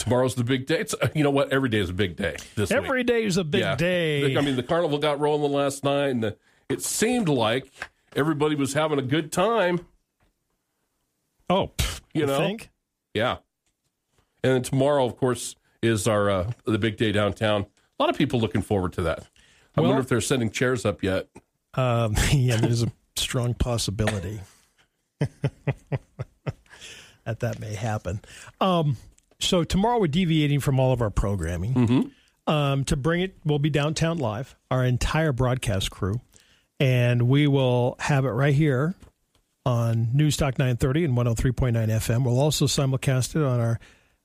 tomorrow's the big day. It's, you know what? Every day is a big day. This Every day is a big Yeah. day. I mean, the carnival got rolling last night, and the, it seemed like everybody was having a good time. oh, You know? think? Yeah. And then tomorrow, of course, is our uh, the big day downtown. A lot of people looking forward to that. I Well- wonder if they're sending chairs up yet. Um, yeah, there's a strong possibility that that may happen. Um, so tomorrow we're deviating from all of our programming. Um, to bring it, we'll be downtown live, our entire broadcast crew, and we will have it right here on News Talk 930 and 103.9 FM. We'll also simulcast it on our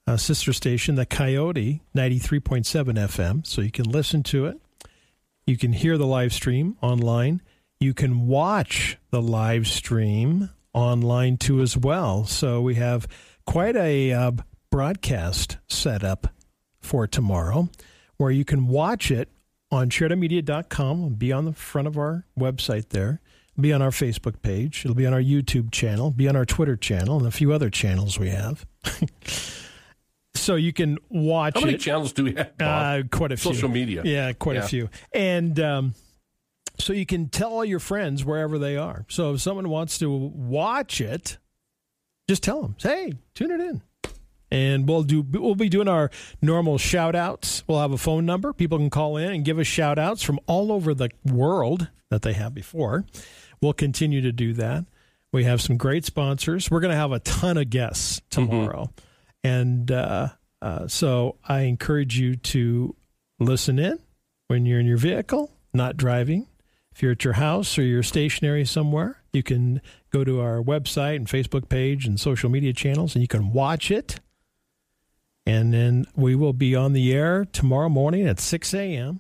uh, sister station, the Coyote 93.7 FM, so you can listen to it. You can hear the live stream online. You can watch the live stream online too as well. So we have quite a uh, broadcast set up for tomorrow where you can watch it on sheridanmedia.com. It'll be on the front of our website there. It'll be on our Facebook page. It'll be on our YouTube channel, be on our Twitter channel, and a few other channels we have. so you can watch How many it. channels do we have? Uh, quite a few. Social media. Yeah, quite Yeah. a few. And um, so you can tell all your friends wherever they are. So if someone wants to watch it, just tell them, say, hey, tune it in. And we'll do. We'll be doing our normal shout outs. We'll have a phone number. People can call in and give us shout outs from all over the world that they have before. We'll continue to do that. We have some great sponsors. We're going to have a ton of guests tomorrow. And uh, uh, so I encourage you to listen in when you're in your vehicle, not driving. If you're at your house or you're stationary somewhere, you can go to our website and Facebook page and social media channels and you can watch it. And then we will be on the air tomorrow morning at 6 a.m.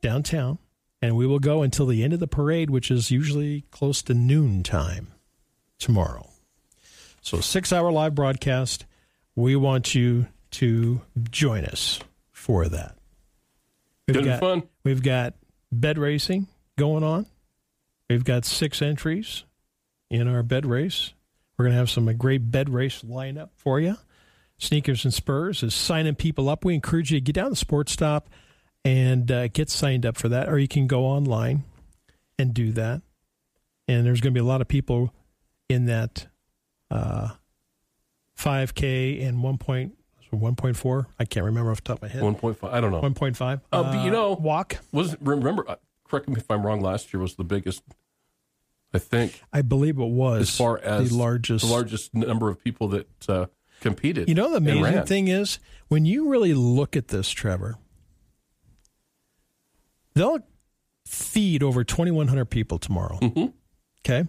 downtown. And we will go until the end of the parade, which is usually close to noon time tomorrow. So, six hour live broadcast. We want you to join us for that. We've got, fun. We've got bed racing going on. We've got six entries in our bed race. We're going to have some great bed race lineup for you. Sneakers and Spurs is signing people up. We encourage you to get down to Sports Stop and uh, get signed up for that, or you can go online and do that. And there's going to be a lot of people in that uh, 5K and 1. Point, 1.4. I can't remember off the top of my head. 1.5. I don't know. 1.5. Uh, but you know- walk. Was remember? Uh, correct me if I'm wrong. Last year was the biggest. I think I believe it was as far as the largest. the largest number of people that uh, competed. You know, the amazing thing is when you really look at this, Trevor, they'll feed over 2,100 people tomorrow. Mhm. Okay,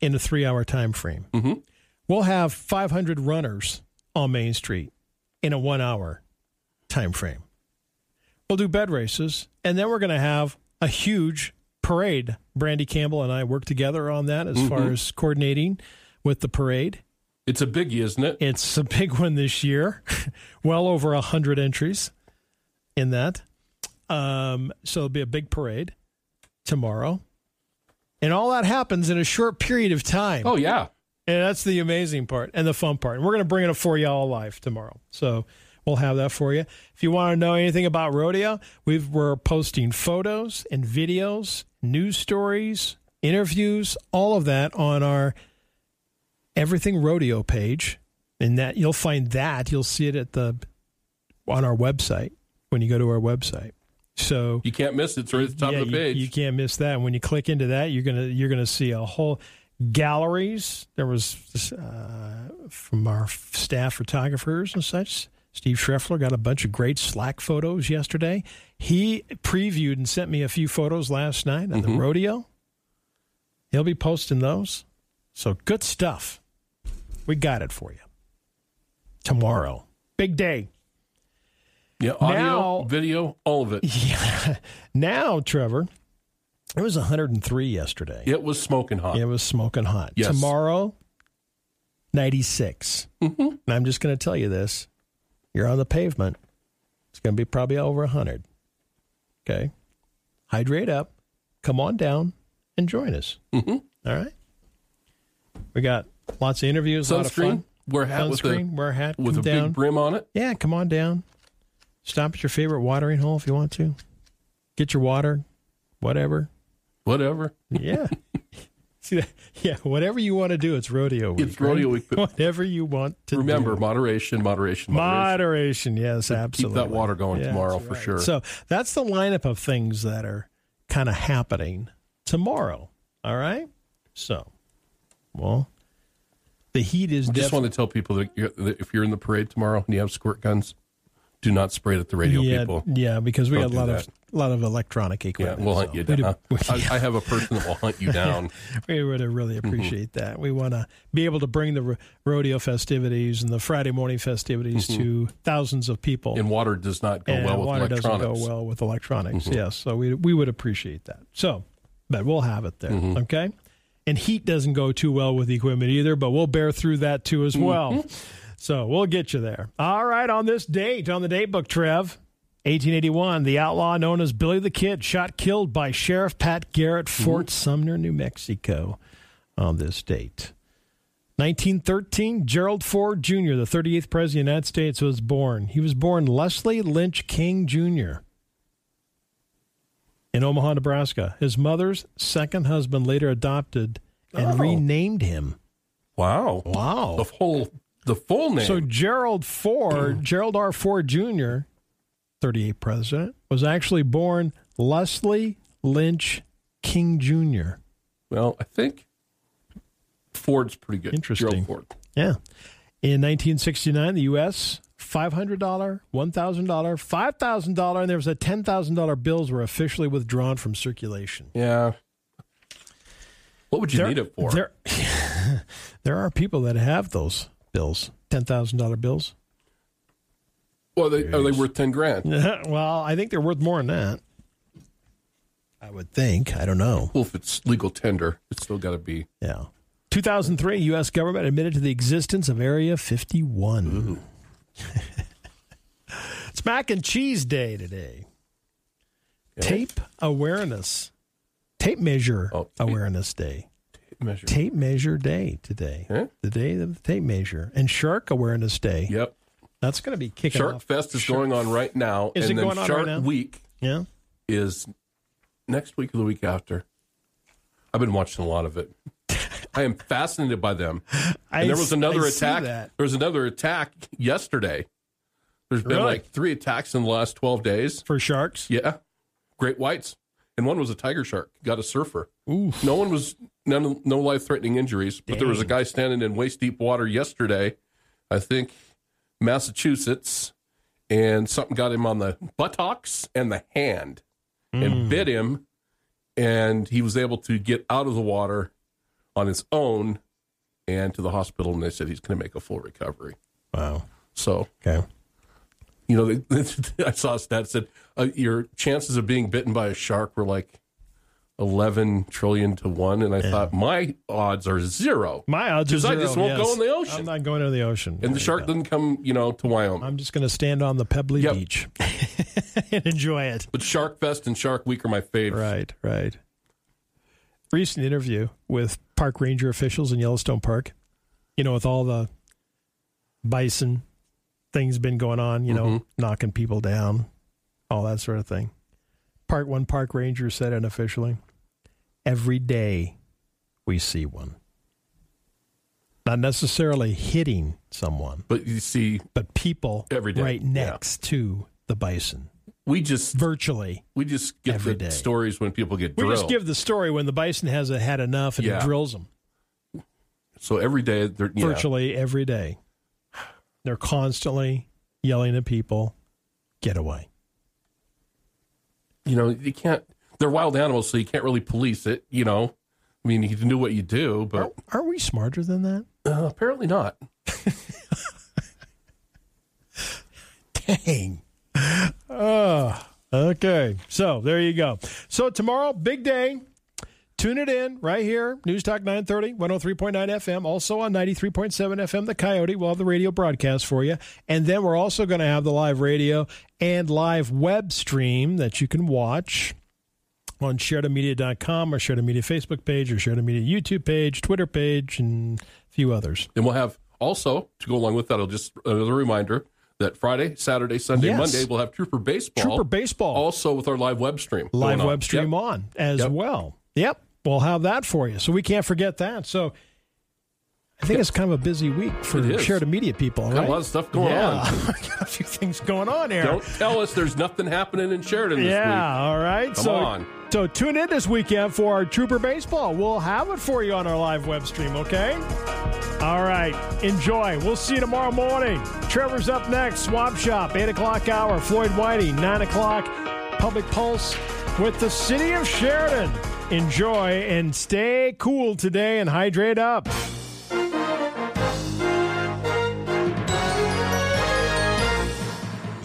in a three-hour time frame. Mhm. We'll have 500 runners on Main Street in a one-hour time frame. We'll do bed races, and then we're going to have a huge parade. Brandy Campbell and I work together on that as far as coordinating with the parade. It's a biggie, isn't it? It's a big one this year. well over a hundred entries in that. Um, so it'll be a big parade tomorrow, and all that happens in a short period of time. Oh yeah. And that's the amazing part and the fun part. And we're going to bring it up for you all live tomorrow. So we'll have that for you. If you want to know anything about rodeo, we've, we're posting photos and videos, news stories, interviews, all of that on our Everything Rodeo page. And that you'll find that you'll see it at the on our website when you go to our website. So You can't miss it. It's right at the top yeah, of the you- page. You, can't miss that. And when you click into that, you're gonna you're gonna see a whole galleries. There was uh, from our staff photographers and such. Steve Schreffler got a bunch of great Slack photos yesterday. He previewed and sent me a few photos last night at the Mhm. rodeo. He'll be posting those. So good stuff. We got it for you. Tomorrow. Big day. yeah, audio, Now- video, all of it. Yeah. Now, Trevor, it was 103 yesterday. It was smoking hot. It was smoking hot. Yes. Tomorrow, 96. Mhm. And I'm just going to tell you this. You're on the pavement. It's going to be probably over 100. Okay. Hydrate up. Come on down and join us. Mhm. All right. We got lots of interviews, a lot of fun. Wear a hat with a sunscreen, wear a hat, with a down. big brim on it. Yeah, come on down. Stop at your favorite watering hole if you want to. Get your water, whatever. Whatever. Yeah. See that? Yeah, whatever you want to do, it's rodeo week. It's rodeo right? week, Whatever you want to Remember, do. moderation, moderation, moderation. Moderation, yes, absolutely. Keep that water going Yeah, tomorrow that's for right. sure. So that's the lineup of things that are kind of happening tomorrow. All right. So, well, the heat is I just def- want to tell people that, you're, that if you're in the parade tomorrow and you have squirt guns, do not spray it at the radio yeah, people. yeah, because we Don't got a lot do of a lot of electronic Yeah, equipment. we'll hunt so you we do- down. we- I, I have a person that will hunt you down. We would really Mm-hmm. appreciate that. We want to be able to bring the ro- rodeo festivities and the Friday morning festivities to thousands of people. And water does not go and Mm-hmm. well with water electronics. Mm-hmm. doesn't go well with electronics. Yes, so we we would appreciate that. So, but we'll have it there. Mm-hmm. Okay, and heat doesn't go too well with the equipment either, but we'll bear through that too as well. Mm-hmm. So we'll get you there. All right, on this date on the date book, Trev. 1881, the outlaw known as Billy the Kid shot killed by Sheriff Pat Garrett, Fort Sumner, New Mexico, on this date. 1913, Gerald Ford Jr., the 38th President of the United States, was born. He was born Leslie Lynch King Jr. in Omaha, Nebraska. His mother's second husband later adopted and Oh. renamed him. Wow. Wow. The whole, the full name. So Gerald Ford, Gerald R. Ford Jr., 38th president, was actually born Leslie Lynch King Jr. well, I think Ford's pretty good. Interesting. Gerald Ford. Yeah. In 1969, the U.S. $500, $1,000, $5,000, and there was a $10,000 bills were officially withdrawn from circulation. Yeah. What would you There- need it for? There, there are people that have those bills, $10,000 bills. well, they, are they worth 10 grand? well, I think they're worth more than that. I would think. I don't know. Well, if it's legal tender, it's still got to be. Yeah. 2003, U.S. government admitted to the existence of Area 51. it's Mac and Cheese Day today. Okay. Tape Awareness. Tape Measure Oh, tape. Awareness Day. Measure. Tape Measure Day today. Huh? The day of the tape measure. And Shark Awareness Day. Yep. That's going to be kicking off. Shark off. Fest is Shark- going on right now. Is and it then going on right Shark now? Week Yeah. is next week or the week after. I've been watching a lot of it. I am fascinated by them. I And there was another I attack. There was another attack yesterday. There's been Really? like three attacks in the last 12 days. For sharks? Yeah. Great whites. And one was a tiger shark, got a surfer. Ooh. No one was, none, no life threatening injuries, but there was a guy standing in waist deep water yesterday, I think Massachusetts, and something got him on the buttocks and the hand and hmm. bit him. And he was able to get out of the water on his own and to the hospital. And they said he's going to make a full recovery. Wow. So, Okay. you know, they, I saw a stat said uh, your chances of being bitten by a shark were like 11 trillion to one. And I thought, my odds are zero. My odds are 'Cause I just won't go in the ocean. I'm not going to the ocean. And the shark doesn't come, you know, to Wyoming. I'm just going to stand on the pebbly Yep. beach and enjoy it. But Shark Fest and Shark Week are my favorite. Right, right. Recent interview with park ranger officials in Yellowstone Park. You know, with all the bison things been going on, you know, Mhm. knocking people down, all that sort of thing. Park one park ranger said unofficially, every day we see one. Not necessarily hitting someone, But you see, but people Every day, right yeah. next to the bison, we just virtually. we just get the day. stories when people get We drilled. just give the story when the bison has a, had enough and Yeah. it drills them so every day, they're yeah. virtually every day. They're constantly yelling at people, "Get away!" you know, you can't. They're wild animals, so you can't really police it. You know, I mean, you can do what you do, but Aren't, aren't we smarter than that? uh, apparently not. Dang. Oh, okay. So there you go. So tomorrow, big day. Tune it in right here, News Talk 930, 103.9 FM, also on 93.7 FM, The Coyote. We'll have the radio broadcast for you. And then we're also going to have the live radio and live web stream that you can watch on SheridanMedia.com or Sheridan Media Facebook page or Sheridan Media YouTube page, Twitter page, and a few others. And we'll have also, to go along with that, I'll just another reminder that Friday, Saturday, Sunday, Yes. Monday, we'll have Trooper Baseball. Trooper Baseball. Also with our live web stream. live web stream Yep. on as Yep. well. Yep, we'll have that for you. So we can't forget that. So I think it's kind of a busy week for is. Sheridan Media people. Got right? a lot of stuff going yeah. on. I got a few things going on here. Don't tell us there's nothing happening in Sheridan this yeah, week. all right. Come so, on. So tune in this weekend for our Trooper Baseball. We'll have it for you on our live web stream, okay? All right. Enjoy. We'll see you tomorrow morning. Trevor's up next. Swap Shop, 8 o'clock hour. Floyd Whitey, 9 o'clock. Public Pulse with the City of Sheridan. Enjoy and stay cool today and hydrate up.